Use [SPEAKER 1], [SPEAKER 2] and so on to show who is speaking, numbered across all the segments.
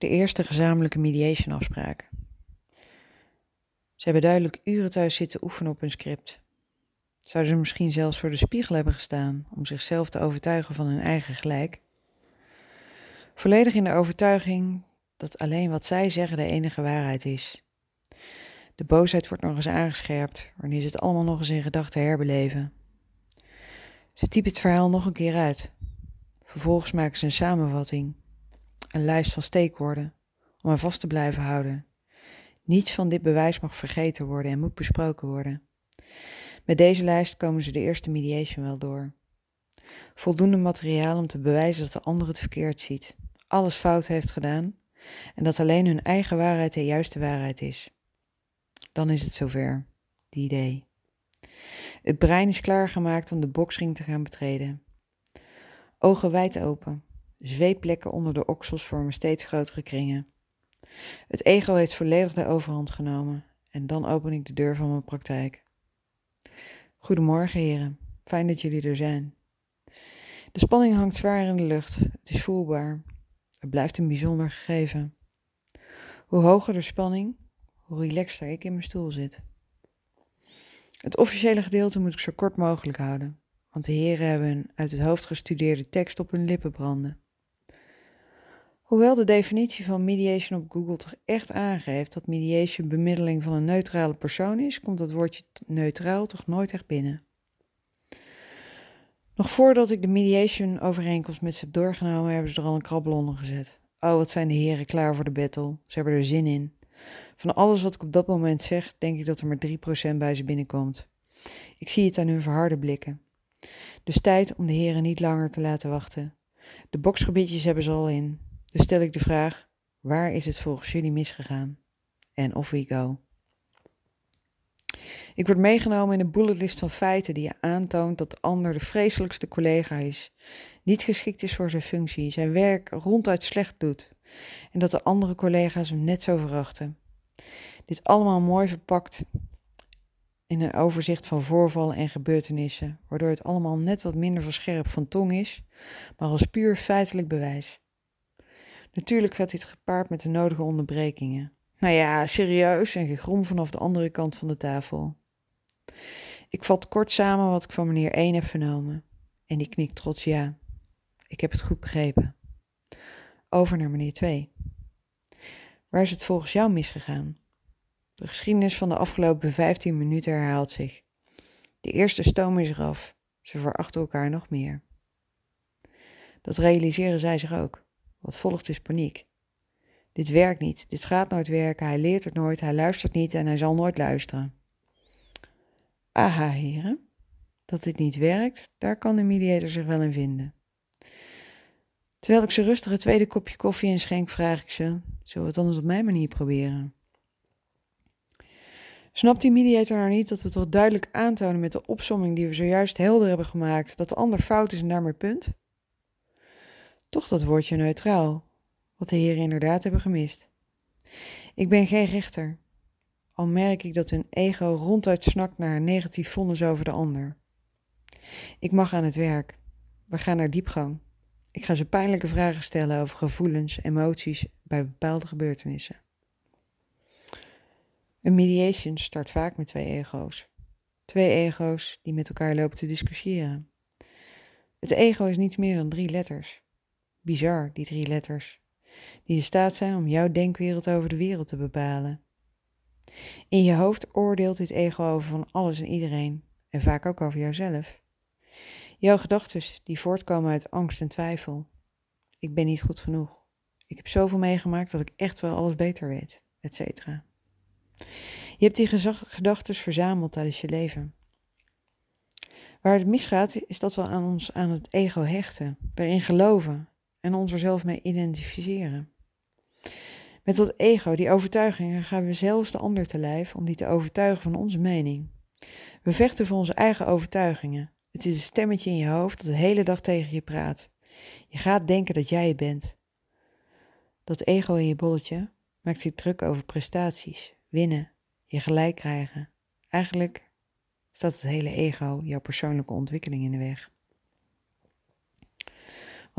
[SPEAKER 1] De eerste gezamenlijke mediation afspraak. Ze hebben duidelijk uren thuis zitten oefenen op hun script. Zouden ze misschien zelfs voor de spiegel hebben gestaan om zichzelf te overtuigen van hun eigen gelijk? Volledig in de overtuiging dat alleen wat zij zeggen de enige waarheid is. De boosheid wordt nog eens aangescherpt wanneer ze het allemaal nog eens in gedachten herbeleven. Ze typen het verhaal nog een keer uit. Vervolgens maken ze een samenvatting, een lijst van steekwoorden, om er vast te blijven houden. Niets van dit bewijs mag vergeten worden en moet besproken worden. Met deze lijst komen ze de eerste mediation wel door. Voldoende materiaal om te bewijzen dat de ander het verkeerd ziet, alles fout heeft gedaan en dat alleen hun eigen waarheid de juiste waarheid is. Dan is het zover, die idee. Het brein is klaargemaakt om de boksring te gaan betreden. Ogen wijd open, zweetplekken onder de oksels vormen steeds grotere kringen. Het ego heeft volledig de overhand genomen en dan open ik de deur van mijn praktijk. Goedemorgen heren, fijn dat jullie er zijn. De spanning hangt zwaar in de lucht, het is voelbaar. Het blijft een bijzonder gegeven. Hoe hoger de spanning, hoe relaxter ik in mijn stoel zit. Het officiële gedeelte moet ik zo kort mogelijk houden, want de heren hebben uit het hoofd gestudeerde tekst op hun lippen branden. Hoewel de definitie van mediation op Google toch echt aangeeft dat mediation bemiddeling van een neutrale persoon is, komt dat woordje neutraal toch nooit echt binnen. Nog voordat ik de mediation overeenkomst met ze heb doorgenomen, hebben ze er al een krabbel onder gezet. Oh, wat zijn de heren klaar voor de battle. Ze hebben er zin in. Van alles wat ik op dat moment zeg, denk ik dat er maar 3% bij ze binnenkomt. Ik zie het aan hun verharde blikken. Dus tijd om de heren niet langer te laten wachten. De boksgebiedjes hebben ze al in. Dus stel ik de vraag: waar is het volgens jullie misgegaan? En off we go. Ik word meegenomen in een bulletlist van feiten die je aantoont dat de ander de vreselijkste collega is, niet geschikt is voor zijn functie, zijn werk ronduit slecht doet en dat de andere collega's hem net zo verachten. Dit allemaal mooi verpakt in een overzicht van voorvallen en gebeurtenissen, waardoor het allemaal net wat minder verscherpt van tong is, maar als puur feitelijk bewijs. Natuurlijk gaat dit gepaard met de nodige onderbrekingen. Nou ja, serieus en gegrom vanaf de andere kant van de tafel. Ik vat kort samen wat ik van meneer 1 heb vernomen. En die knikt trots ja. Ik heb het goed begrepen. Over naar meneer 2. Waar is het volgens jou misgegaan? De geschiedenis van de afgelopen 15 minuten herhaalt zich. De eerste stoom is eraf. Ze verachten elkaar nog meer. Dat realiseren zij zich ook. Wat volgt is paniek. Dit werkt niet, dit gaat nooit werken, hij leert het nooit, hij luistert niet en hij zal nooit luisteren. Aha, heren, dat dit niet werkt, daar kan de mediator zich wel in vinden. Terwijl ik ze rustig het tweede kopje koffie inschenk, vraag ik ze: Zullen we het anders op mijn manier proberen? Snapt die mediator nou niet dat we toch duidelijk aantonen met de opsomming die we zojuist helder hebben gemaakt dat de ander fout is en daarmee punt? Toch dat woordje neutraal, wat de heren inderdaad hebben gemist. Ik ben geen rechter, al merk ik dat hun ego ronduit snakt naar een negatief vonnis over de ander. Ik mag aan het werk. We gaan naar diepgang. Ik ga ze pijnlijke vragen stellen over gevoelens, emoties bij bepaalde gebeurtenissen. Een mediation start vaak met twee ego's. Twee ego's die met elkaar lopen te discussiëren. Het ego is niets meer dan drie letters. Bizar, die drie letters. Die in staat zijn om jouw denkwereld over de wereld te bepalen. In je hoofd oordeelt dit ego over van alles en iedereen. En vaak ook over jouzelf. Jouw gedachten die voortkomen uit angst en twijfel. Ik ben niet goed genoeg. Ik heb zoveel meegemaakt dat ik echt wel alles beter weet, etc. Je hebt die gedachten verzameld tijdens je leven. Waar het misgaat, is dat we aan ons aan het ego hechten, erin geloven en ons er zelf mee identificeren. Met dat ego, die overtuigingen, gaan we zelfs de ander te lijf om die te overtuigen van onze mening. We vechten voor onze eigen overtuigingen. Het is een stemmetje in je hoofd dat de hele dag tegen je praat. Je gaat denken dat jij het bent. Dat ego in je bolletje maakt zich druk over prestaties, winnen, je gelijk krijgen. Eigenlijk staat het hele ego, jouw persoonlijke ontwikkeling in de weg.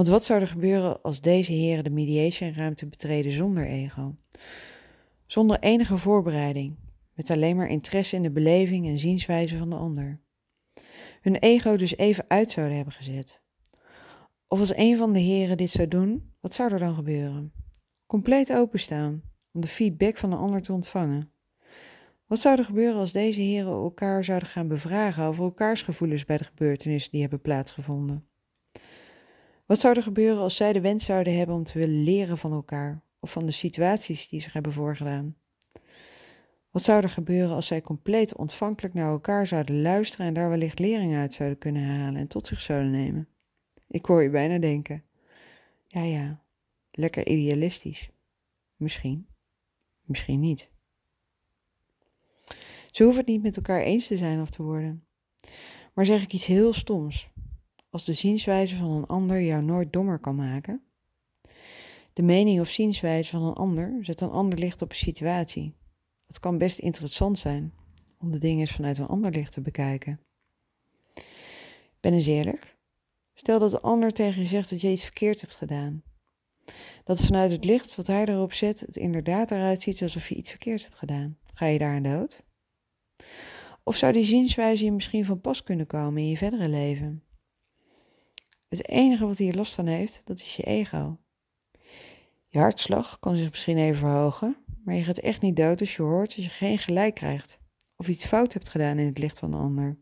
[SPEAKER 1] Want wat zou er gebeuren als deze heren de mediation ruimte betreden zonder ego? Zonder enige voorbereiding, met alleen maar interesse in de beleving en zienswijze van de ander. Hun ego dus even uit zouden hebben gezet. Of als een van de heren dit zou doen, wat zou er dan gebeuren? Compleet openstaan om de feedback van de ander te ontvangen. Wat zou er gebeuren als deze heren elkaar zouden gaan bevragen over elkaars gevoelens bij de gebeurtenissen die hebben plaatsgevonden? Wat zou er gebeuren als zij de wens zouden hebben om te willen leren van elkaar of van de situaties die zich hebben voorgedaan? Wat zou er gebeuren als zij compleet ontvankelijk naar elkaar zouden luisteren en daar wellicht lering uit zouden kunnen halen en tot zich zouden nemen? Ik hoor je bijna denken. Ja, ja, lekker idealistisch. Misschien, misschien niet. Ze hoeven het niet met elkaar eens te zijn of te worden. Maar zeg ik iets heel stoms, als de zienswijze van een ander jou nooit dommer kan maken? De mening of zienswijze van een ander zet een ander licht op een situatie. Het kan best interessant zijn om de dingen eens vanuit een ander licht te bekijken. Ben eens eerlijk. Stel dat de ander tegen je zegt dat je iets verkeerd hebt gedaan. Dat vanuit het licht wat hij erop zet, het inderdaad eruit ziet alsof je iets verkeerd hebt gedaan. Ga je daar aan dood? Of zou die zienswijze je misschien van pas kunnen komen in je verdere leven? Het enige wat hier last van heeft, dat is je ego. Je hartslag kan zich misschien even verhogen, maar je gaat echt niet dood als je hoort dat je geen gelijk krijgt of iets fout hebt gedaan in het licht van de ander.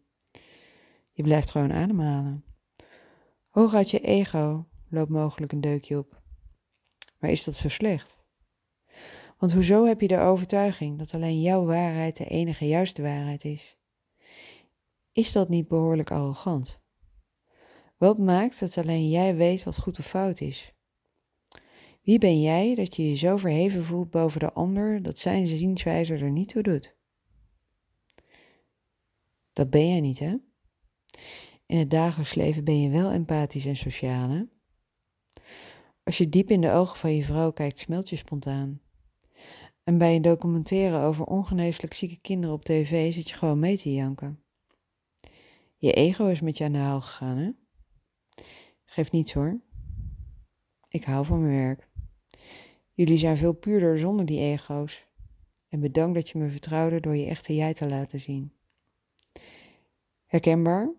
[SPEAKER 1] Je blijft gewoon ademhalen. Hooguit je ego loopt mogelijk een deukje op. Maar is dat zo slecht? Want hoezo heb je de overtuiging dat alleen jouw waarheid de enige juiste waarheid is? Is dat niet behoorlijk arrogant? Wat maakt dat alleen jij weet wat goed of fout is? Wie ben jij dat je je zo verheven voelt boven de ander dat zijn zienswijze er niet toe doet? Dat ben jij niet, hè? In het dagelijks leven ben je wel empathisch en sociaal, hè? Als je diep in de ogen van je vrouw kijkt, smelt je spontaan. En bij een documentaire over ongeneeslijk zieke kinderen op tv zit je gewoon mee te janken. Je ego is met je aan de haal gegaan, hè? Geeft niets hoor. Ik hou van mijn werk. Jullie zijn veel puurder zonder die ego's. En bedankt dat je me vertrouwde door je echte jij te laten zien. Herkenbaar?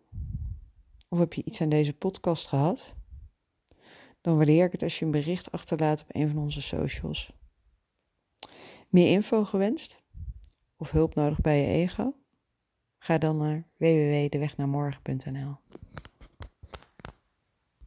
[SPEAKER 1] Of heb je iets aan deze podcast gehad? Dan waardeer ik het als je een bericht achterlaat op een van onze socials. Meer info gewenst? Of hulp nodig bij je ego? Ga dan naar www.dewegnaarmorgen.nl